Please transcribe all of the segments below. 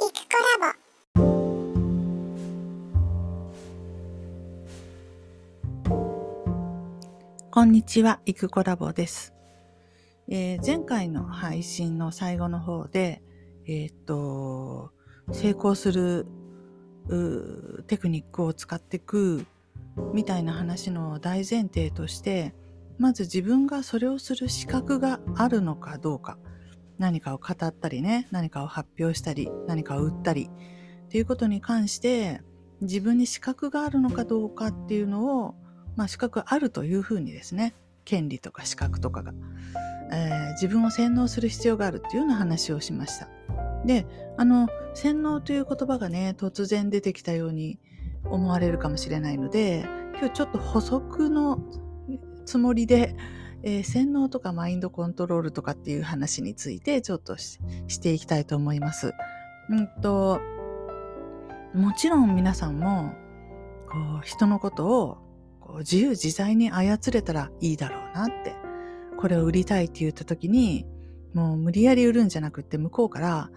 イクコラボこんにちは、イクコラボです。えー、前回の配信の最後の方で、えー、っと、成功するテクニックを使っていくみたいな話の大前提としてまず自分がそれをする資格があるのかどうか何かを語ったりね何かを発表したり何かを売ったりっていうことに関して自分に資格があるのかどうかっていうのを、まあ、資格あるというふうにですね権利とか資格とかが、えー、自分を洗脳する必要があるっていうような話をしました。であの洗脳という言葉がね突然出てきたように思われるかもしれないので今日ちょっと補足のつもりで、えー、洗脳とかマインドコントロールとかっていう話についてちょっとしていきたいと思います。うんともちろん皆さんもこう人のことをこう自由自在に操れたらいいだろうなってこれを売りたいって言った時にもう無理やり売るんじゃなくって向こうから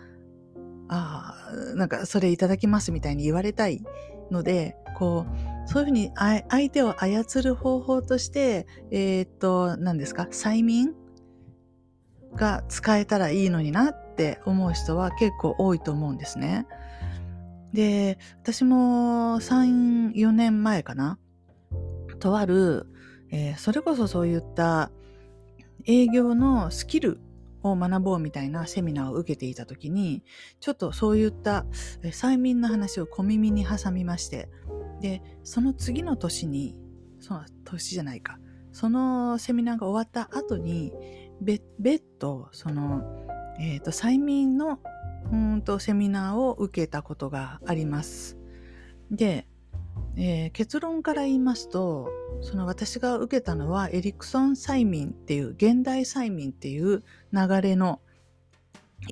ああ、なんかそれいただきますみたいに言われたいので、こう、そういうふうに相手を操る方法として、えー、っと、何ですか、催眠が使えたらいいのになって思う人は結構多いと思うんですね。で、私も3、4年前かな、とある、えー、それこそそういった営業のスキルを学ぼうみたいなセミナーを受けていた時にちょっとそういった催眠の話を小耳に挟みましてでその次の年にその年じゃないかそのセミナーが終わった後に別途その、えーと、催眠のうんとセミナーを受けたことがあります。でえー、結論から言いますとその私が受けたのはエリクソン催眠っていう現代催眠っていう流れの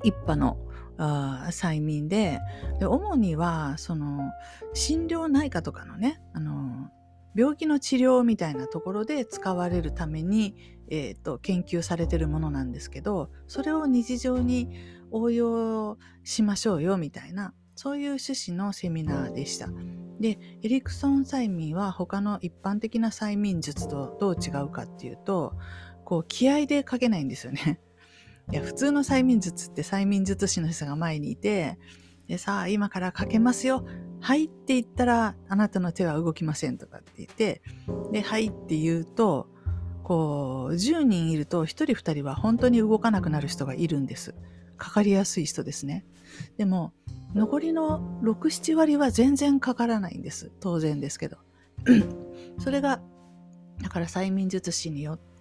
一派のあ催眠でで主にはその心療内科とかのねあの病気の治療みたいなところで使われるために、えーと研究されてるものなんですけどそれを日常に応用しましょうよみたいなそういう趣旨のセミナーでした。でエリクソン催眠は他の一般的な催眠術とどう違うかっていうとこう気合で書けないんですよね。いや普通の催眠術って催眠術師の人が前にいてでさあ今から書けますよはいって言ったらあなたの手は動きませんとかって言ってではいって言うとこう10人いると1人2人は本当に動かなくなる人がいるんです。かかりやすい人ですね。でも残りの6、7割は全然かからないんです。当然ですけど。それが、だから催眠術師によって、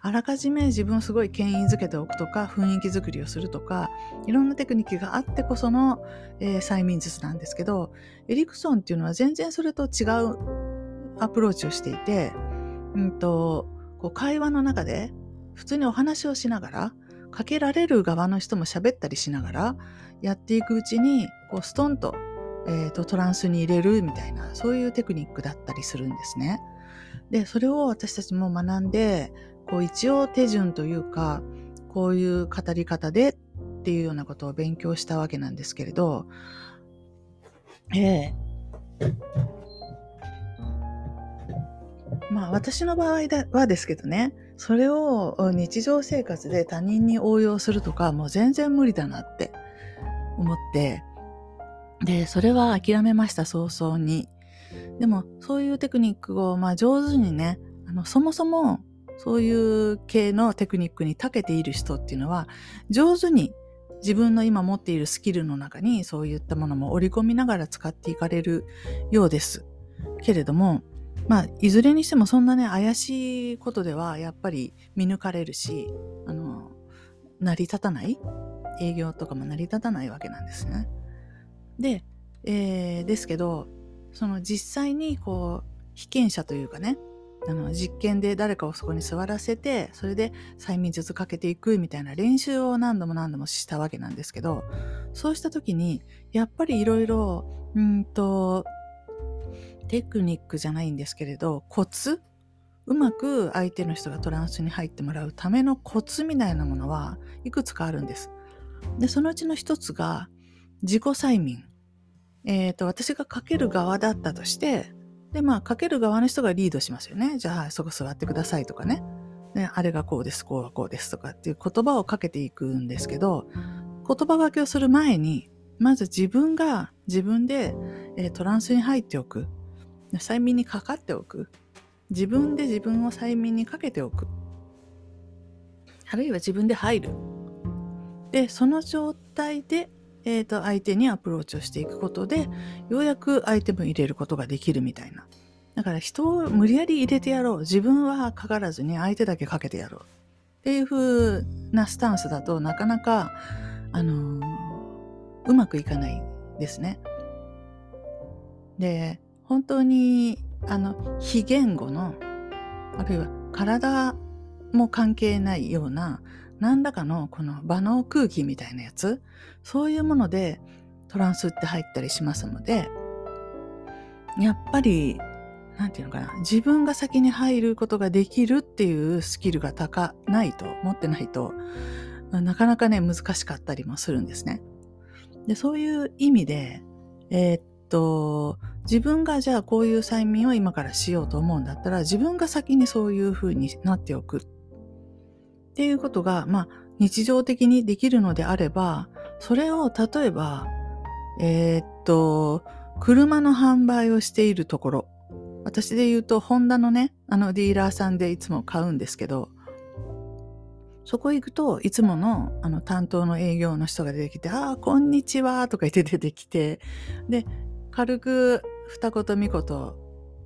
あらかじめ自分をすごい牽引づけておくとか、雰囲気づくりをするとか、いろんなテクニックがあってこその、えー、催眠術なんですけど、エリクソンっていうのは全然それと違うアプローチをしていて、うんと、こう会話の中で普通にお話をしながら、かけられる側の人も喋ったりしながらやっていくうちにこうストンと,、えーと、トランスに入れるみたいなそういうテクニックだったりするんですね。でそれを私たちも学んでこう一応手順というかこういう語り方でっていうようなことを勉強したわけなんですけれど、ええまあ私の場合はですけどね、それを日常生活で他人に応用するとかもう全然無理だなって思って、で、それは諦めました、早々に。でもそういうテクニックをまあ上手にね、あのそもそもそういう系のテクニックに長けている人っていうのは上手に自分の今持っているスキルの中にそういったものも織り込みながら使っていかれるようです。けれども、まあ、いずれにしてもそんなね、怪しいことではやっぱり見抜かれるし、あの、成り立たない営業とかも成り立たないわけなんですね。で、えー、ですけど、その実際にこう、被験者というかね、あの実験で誰かをそこに座らせてそれで催眠術かけていくみたいな練習を何度も何度もしたわけなんですけどそうした時にやっぱりいろいろうんとテクニックじゃないんですけれどコツうまく相手の人がトランスに入ってもらうためのコツみたいなものはいくつかあるんです。でそのうちの一つが自己催眠。えっ、と、私がかける側だったとして、で、まあ、かける側の人がリードしますよね。じゃあ、そこ座ってくださいとかね。ね、あれがこうです、こうはこうですとかっていう言葉をかけていくんですけど、言葉がけをする前に、まず自分が自分で、えー、トランスに入っておく。催眠にかかっておく。自分で自分を催眠にかけておく。あるいは自分で入る。で、その状態で、えー、と相手にアプローチをしていくことで、ようやくアイテム入れることができるみたいな。だから人を無理やり入れてやろう。自分はかからずに相手だけかけてやろう。っていう風なスタンスだとなかなか、あのー、うまくいかないですね。で、本当に、あの、非言語の、あるいは体も関係ないような、何らかのこの場の空気みたいなやつ、そういうものでトランスって入ったりしますので、やっぱりなんていうのかな、自分が先に入ることができるっていうスキルが高ないと、持ってないと、なかなかね、難しかったりもするんですね。で、そういう意味で、えー、っと、自分がじゃあこういう催眠を今からしようと思うんだったら、自分が先にそういう風になっておくっていうことが、まあ、日常的にできるのであれば、それを例えば、えー、っと、車の販売をしているところ。私で言うと、ホンダのね、あのディーラーさんでいつも買うんですけど、そこ行くといつものあの担当の営業の人が出てきて、ああ、こんにちはとか言って出てきて、で、軽く二言三言、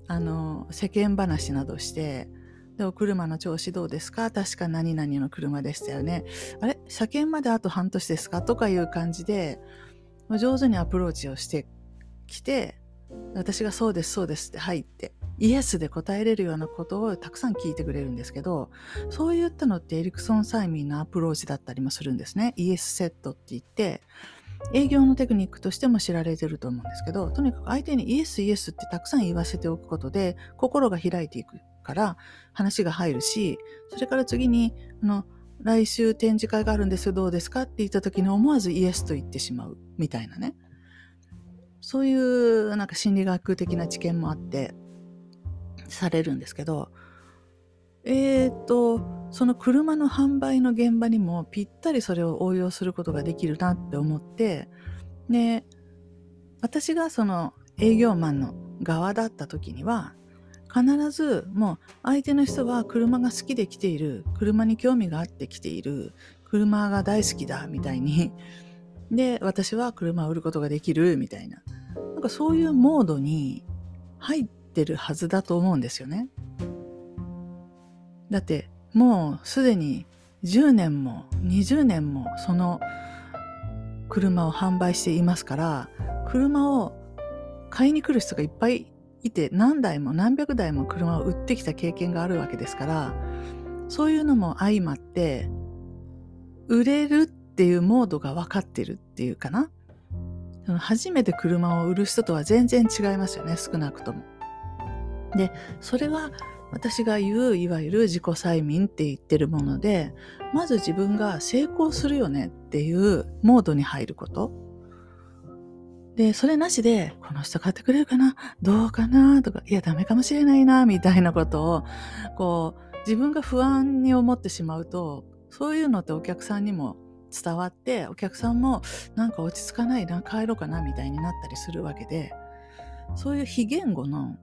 あの、世間話などして、で、お車の調子どうですか確か何々の車でしたよね。あれ？車検まであと半年ですか？とかいう感じで、上手にアプローチをしてきて、私がそうですそうですって入ってイエスで答えれるようなことをたくさん聞いてくれるんですけどそういったのってエリクソン催眠のアプローチだったりもするんですね。イエスセットって言って営業のテクニックとしても知られてると思うんですけどとにかく相手にイエスイエスってたくさん言わせておくことで心が開いていく。から話が入るしそれから次にあの来週展示会があるんですどうですかって言った時に思わずイエスと言ってしまうみたいなね。そういうなんか心理学的な知見もあってされるんですけどえっ、とその車の販売の現場にもぴったりそれを応用することができるなって思ってで私がその営業マンの側だった時には必ずもう相手の人は車が好きで来ている。車に興味があって来ている。車が大好きだみたいに。で私は車を売ることができる。みたいな。なんかそういうモードに入ってるはずだと思うんですよね。だってもうすでに10年も20年もその車を販売していますから車を買いに来る人がいっぱいいて何台も何百台も車を売ってきた経験があるわけですからそういうのも相まって売れるっていうモードが分かってるっていうかな初めて車を売る人とは全然違いますよね、少なくとも。で、それは私が言う、いわゆる自己催眠って言ってるもので、まず自分が成功するよねっていうモードに入ること。で、それなしで、この人買ってくれるかな？どうかな？とか、いや、ダメかもしれないなみたいなことを、こう、自分が不安に思ってしまうと、そういうのってお客さんにも伝わってお客さんもなんか落ち着かないな帰ろうかなみたいになったりするわけでそういう非言語の、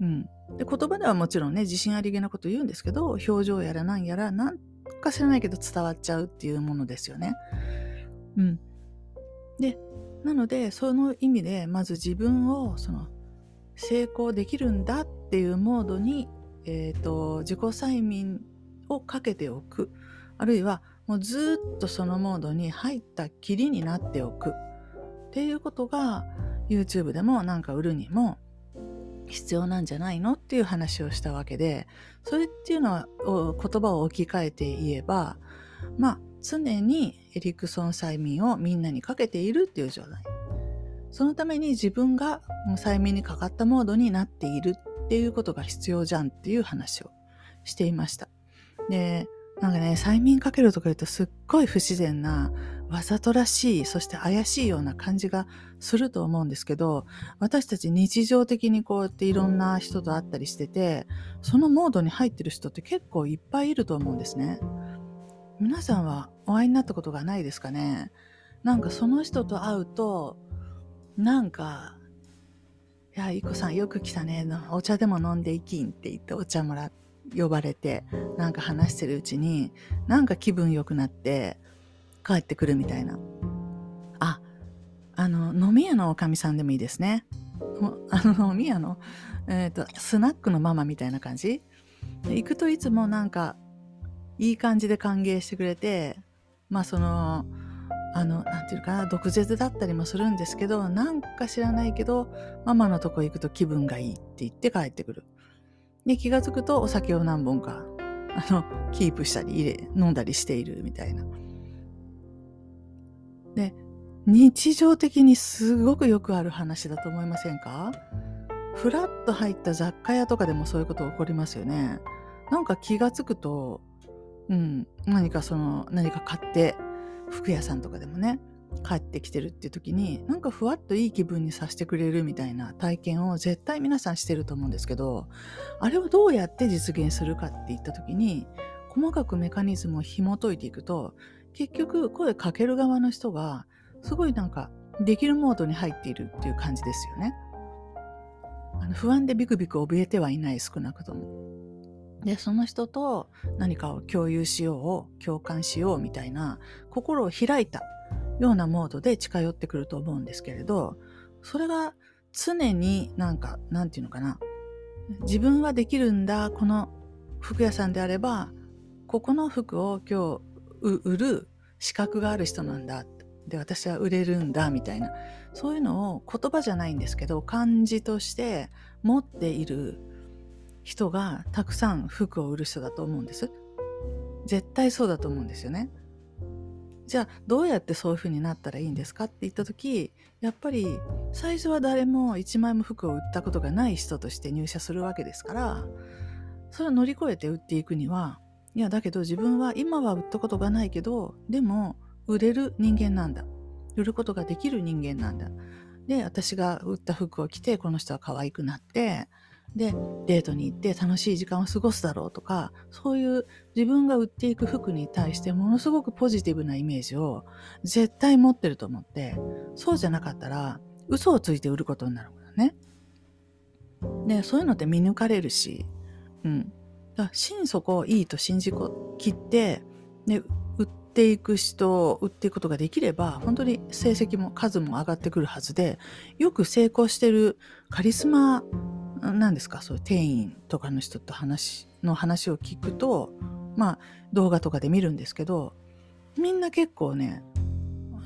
うん、で言葉ではもちろんね自信ありげなこと言うんですけど表情やら何やら何か知らないけど伝わっちゃうっていうものですよね。うん、でなのでその意味でまず自分をその成功できるんだっていうモードに、えーと自己催眠をかけておく。あるいはもうずっとそのモードに入ったきりになっておく。っていうことが YouTube でもなんか売るにも必要なんじゃないのっていう話をしたわけでそれっていうのは言葉を置き換えて言えばまあ常にエリクソン催眠をみんなにかけているっていう状態そのために自分が催眠にかかったモードになっているっていうことが必要じゃんっていう話をしていましたでなんかね、催眠かけるとか言うとすっごい不自然なわざとらしい、そして怪しいような感じがすると思うんですけど、私たち日常的にこうやっていろんな人と会ったりしてて、そのモードに入ってる人って結構いっぱいいると思うんですね。皆さんはお会いになったことがないですかね？なんかその人と会うと、なんか、いや、いこさんよく来たね。お茶でも飲んでいきんって言ってお茶もら呼ばれて、なんか話してるうちに、なんか気分良くなって、帰ってくるみたいな。あ、あの、飲み屋のおかみさんでもいいですね。あの、飲み屋の、えっ、ー、と、スナックのママみたいな感じ？行くといつもなんか、いい感じで歓迎してくれて、まあその、あの、なんていうかな、毒舌だったりもするんですけど、なんか知らないけど、ママのとこ行くと気分がいいって言って帰ってくる。で、気がつくとお酒を何本か、あの、キープしたり入れ、飲んだりしているみたいな。で、日常的にすごくよくある話だと思いませんか？ふらっと入った雑貨屋とかでもそういうこと起こりますよね。なんか気がつくと、うん、何かその、何か買って、服屋さんとかでもね、帰ってきてるっていう時に、なんかふわっといい気分にさせてくれるみたいな体験を絶対皆さんしてると思うんですけど、あれをどうやって実現するかって言った時に、細かくメカニズムを紐解いていくと、結局声かける側の人がすごいなんかできるモードに入っているっていう感じですよね。あの不安でビクビク怯えてはいない少なくとも。でその人と何かを共有しよう共感しようみたいな心を開いたようなモードで近寄ってくると思うんですけれどそれが常になんかなんていうのかな。自分はできるんだこの服屋さんであればここの服を今日売る資格がある人なんだ。で私は売れるんだみたいな。そういうのを言葉じゃないんですけど漢字として持っている人がたくさん服を売る人だと思うんです。絶対そうだと思うんですよね。じゃあどうやってそういう風になったらいいんですかって言った時やっぱり最初は誰も1枚も服を売ったことがない人として入社するわけですからそれを乗り越えて売っていくにはいやだけど自分は今は売ったことがないけどでも売れる人間なんだ。売ることができる人間なんだ。で私が売った服を着てこの人は可愛くなってでデートに行って楽しい時間を過ごすだろうとかそういう自分が売っていく服に対してものすごくポジティブなイメージを絶対持ってると思ってそうじゃなかったら嘘をついて売ることになるからね。でそういうのって見抜かれるし、うん、だから心底いいと信じきって、ね、売っていく人を売っていくことができれば本当に成績も数も上がってくるはずでよく成功してるカリスマなんですか？そういう店員とかの人と話の話を聞くとまあ動画とかで見るんですけどみんな結構ね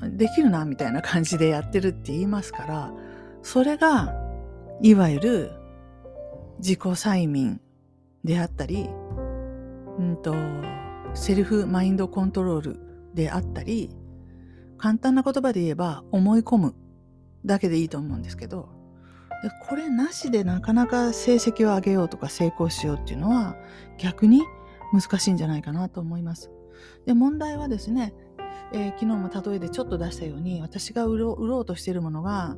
できるなみたいな感じでやってるって言いますからそれがいわゆる自己催眠であったり、うんと、セルフマインドコントロールであったり、簡単な言葉で言えば思い込むだけでいいと思うんですけど、でこれなしでなかなか成績を上げようとか成功しようっていうのは逆に難しいんじゃないかなと思います。で問題はですね、えー、昨日も例えでちょっと出したように私が売ろうとしているものが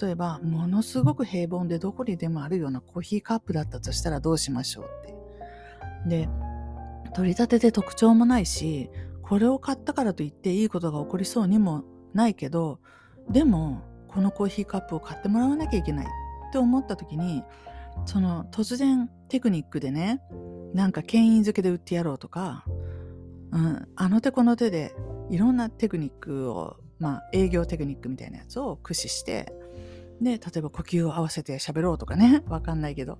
例えばものすごく平凡でどこにでもあるようなコーヒーカップだったとしたらどうしましょうってで取り立てで特徴もないしこれを買ったからといっていいことが起こりそうにもないけどでもこのコーヒーカップを買ってもらわなきゃいけないって思った時にその突然テクニックでねなんか牽引付けで売ってやろうとか、うん、あの手この手でいろんなテクニックをまあ営業テクニックみたいなやつを駆使してで、例えば呼吸を合わせて喋ろうとかね、わかんないけど、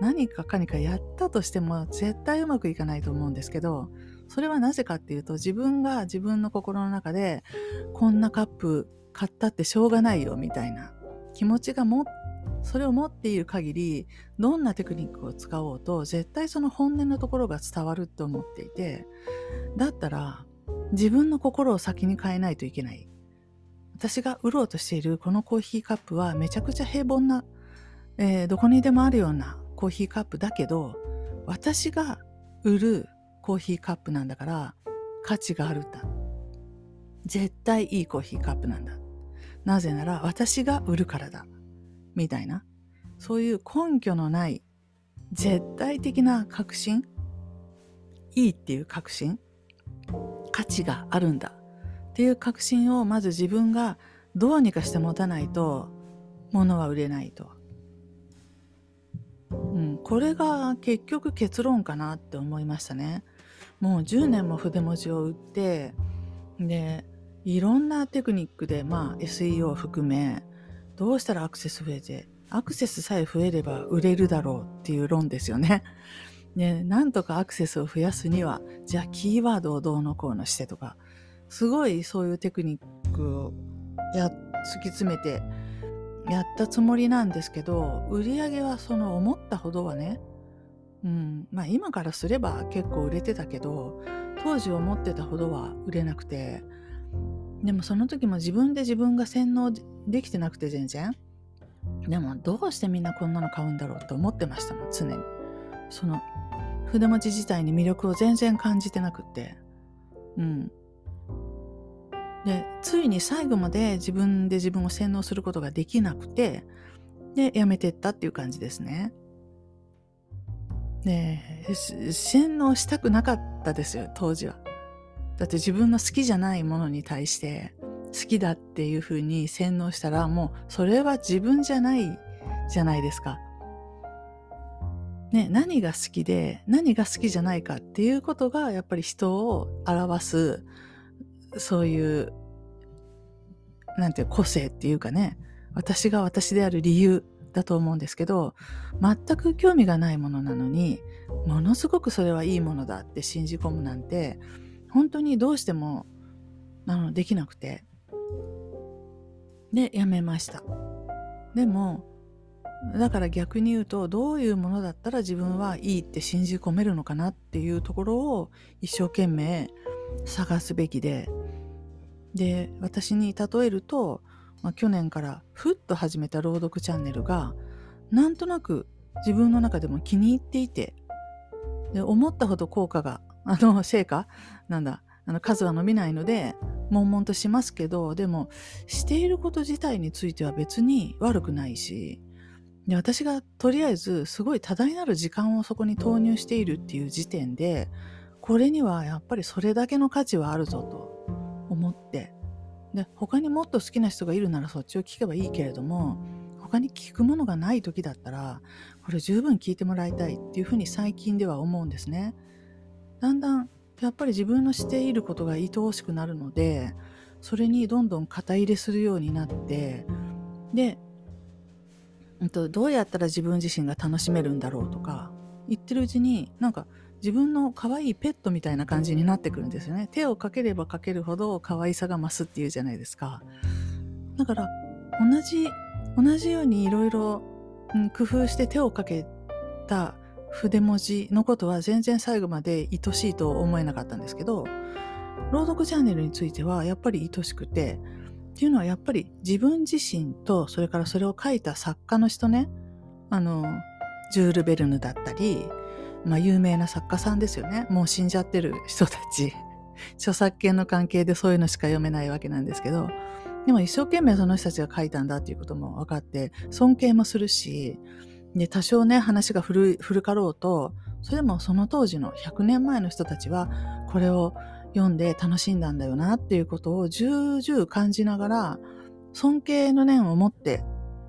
何かかにかやったとしても絶対うまくいかないと思うんですけど、それはなぜかっていうと、自分が自分の心の中で、こんなカップ買ったってしょうがないよみたいな気持ちがも、それを持っている限り、どんなテクニックを使おうと、絶対その本音のところが伝わると思っていて、だったら、自分の心を先に変えないといけない。私が売ろうとしているこのコーヒーカップはめちゃくちゃ平凡な、えー、どこにでもあるようなコーヒーカップだけど私が売るコーヒーカップなんだから価値があるんだ絶対いいコーヒーカップなんだ。なぜなら私が売るからだ。みたいな。そういう根拠のない絶対的な確信？いいっていう確信？価値があるんだっていう確信をまず自分がどうにかして持たないと物は売れないと。うん、これが結局結論かなって思いましたね。もう10年も筆文字を売ってでいろんなテクニックで、まあ、SEO を含めどうしたらアクセス増えてアクセスさえ増えれば売れるだろうっていう論ですよね。で なんとかアクセスを増やすにはじゃあキーワードをどうのこうのしてとかすごいそういうテクニックをや突き詰めてやったつもりなんですけど売り上げはその思ったほどはね、うんまあ、今からすれば結構売れてたけど当時思ってたほどは売れなくてでもその時も自分で自分が洗脳できてなくて全然。でもどうしてみんなこんなの買うんだろうと思ってましたもん常に。その筆文字自体に魅力を全然感じてなくて。うん。でついに最後まで自分で自分を洗脳することができなくてでやめてったっていう感じですね。で洗脳したくなかったですよ当時は。だって自分の好きじゃないものに対して好きだっていうふうに洗脳したらもうそれは自分じゃないじゃないですか。ね、何が好きで何が好きじゃないかっていうことがやっぱり人を表すそういうなんていう個性っていうかね私が私である理由だと思うんですけど全く興味がないものなのにものすごくそれはいいものだって信じ込むなんて本当にどうしてもあのできなくて。で、やめました。でも、だから逆に言うと、どういうものだったら自分はいいって信じ込めるのかなっていうところを一生懸命探すべきで、で、私に例えると、まあ、去年からふっと始めた朗読チャンネルが、なんとなく自分の中でも気に入っていて、で思ったほど効果が、あの、成果？なんだ、あの数は伸びないので、悶々としますけどでもしていること自体については別に悪くないしで私がとりあえずすごい多大なる時間をそこに投入しているっていう時点でこれにはやっぱりそれだけの価値はあるぞと思って。で他にもっと好きな人がいるならそっちを聞けばいいけれども他に聞くものがない時だったらこれ十分聞いてもらいたいっていうふうに最近では思うんですね。だんだんやっぱり自分のしていることが愛おしくなるのでそれにどんどん肩入れするようになってでどうやったら自分自身が楽しめるんだろうとか言ってるうちになんか自分の可愛いペットみたいな感じになってくるんですよね。手をかければかけるほど可愛さが増すっていうじゃないですか。だから同じ同じようにいろいろ工夫して手をかけた筆文字のことは全然最後まで愛しいと思えなかったんですけど朗読チャンネルについてはやっぱり愛しくてっていうのはやっぱり自分自身とそれからそれを書いた作家の人ね。あのジュール・ベルヌだったり、まあ、有名な作家さんですよね。もう死んじゃってる人たち。著作権の関係でそういうのしか読めないわけなんですけどでも一生懸命その人たちが書いたんだっていうことも分かって尊敬もするしで、多少ね、話が古古かろうと、それでもその当時の100年前の人たちは、これを読んで楽しんだんだよなっていうことを重々感じながら、尊敬の念を持って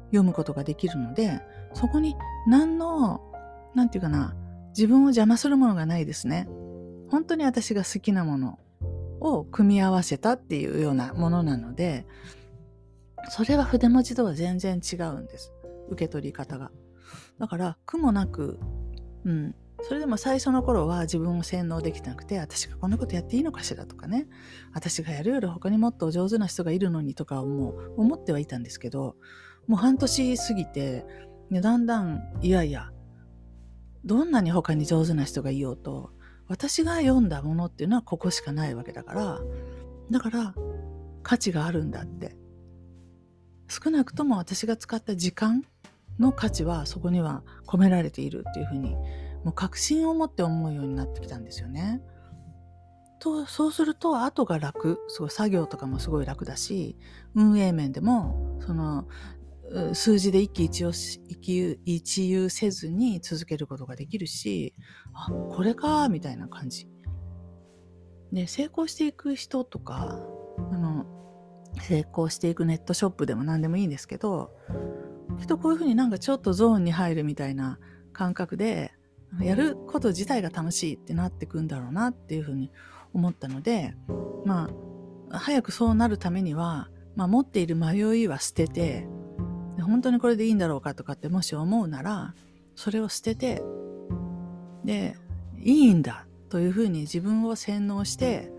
読むことができるので、そこに何の、なんていうかな、自分を邪魔するものがないですね。本当に私が好きなものを組み合わせたっていうようなものなので、それは筆文字とは全然違うんです。受け取り方が。だから苦もなく、うん、それでも最初の頃は自分を洗脳できなくて私がこんなことやっていいのかしらとかね。私がやるより他にもっと上手な人がいるのにとかも思ってはいたんですけどもう半年過ぎてだんだんいやいやどんなに他に上手な人がいようと私が読んだものっていうのはここしかないわけだからだから価値があるんだって。少なくとも私が使った時間の価値はそこには込められているっていうふうにもう確信を持って思うようになってきたんですよね。と、そうすると後が楽。すごい作業とかもすごい楽だし、運営面でも、その、数字で一喜一憂一憂せずに続けることができるし、あ、これか、みたいな感じ。で、成功していく人とか、あの、成功していくネットショップでも何でもいいんですけど、きっとこういうふうになんかちょっとゾーンに入るみたいな感覚で、やること自体が楽しいってなってくんだろうなっていうふうに思ったので、まあ、早くそうなるためには、まあ、持っている迷いは捨てて、本当にこれでいいんだろうかとかってもし思うなら、それを捨てて、で、いいんだというふうに自分を洗脳して、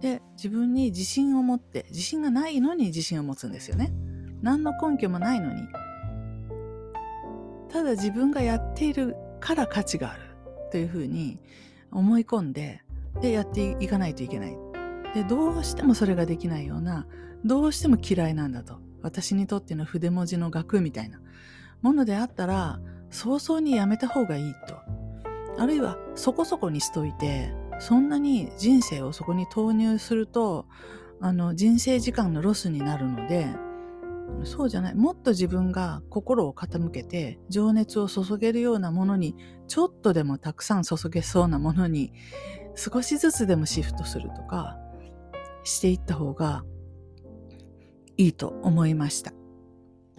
で、自分に自信を持って、自信がないのに自信を持つんですよね。何の根拠もないのに。ただ自分がやっているから価値があるというふうに思い込んで、で、やっていかないといけない。で、どうしてもそれができないような、どうしても嫌いなんだと。私にとっての筆文字の額みたいなものであったら、早々にやめた方がいいと。あるいは、そこそこにしといて、そんなに人生をそこに投入すると、あの、人生時間のロスになるので、そうじゃない。もっと自分が心を傾けて、情熱を注げるようなものに、ちょっとでもたくさん注げそうなものに、少しずつでもシフトするとか、していった方がいいと思いました。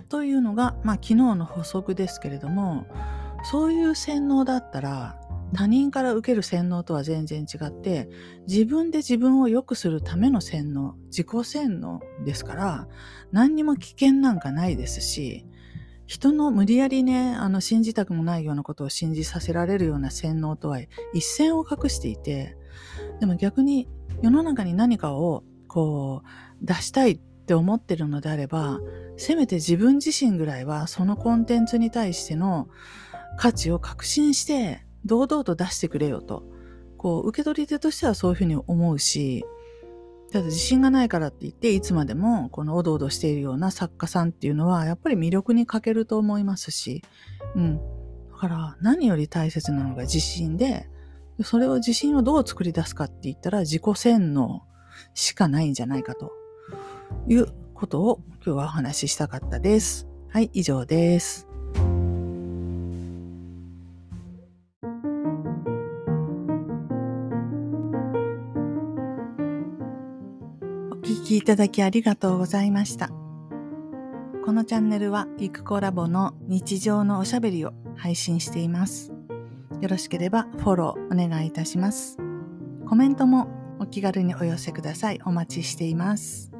というのが、まあ昨日の補足ですけれども、そういう洗脳だったら、他人から受ける洗脳とは全然違って、自分で自分を良くするための洗脳、自己洗脳ですから、何にも危険なんかないですし、人の無理やりね、あの、信じたくもないようなことを信じさせられるような洗脳とは一線を画していて、でも逆に世の中に何かをこう出したいって思ってるのであれば、せめて自分自身ぐらいはそのコンテンツに対しての価値を確信して堂々と出してくれよと。こう、受け取り手としてはそういうふうに思うし、ただ自信がないからって言って、いつまでもこのおどおどしているような作家さんっていうのは、やっぱり魅力に欠けると思いますし、うん。だから何より大切なのが自信で、それを自信をどう作り出すかって言ったら自己洗脳しかないんじゃないかということを今日はお話ししたかったです。はい、以上です。いただきありがとうございました。このチャンネルは、イクコラボの日常のおしゃべりを配信しています。よろしければフォローお願いいたします。コメントもお気軽にお寄せください。お待ちしています。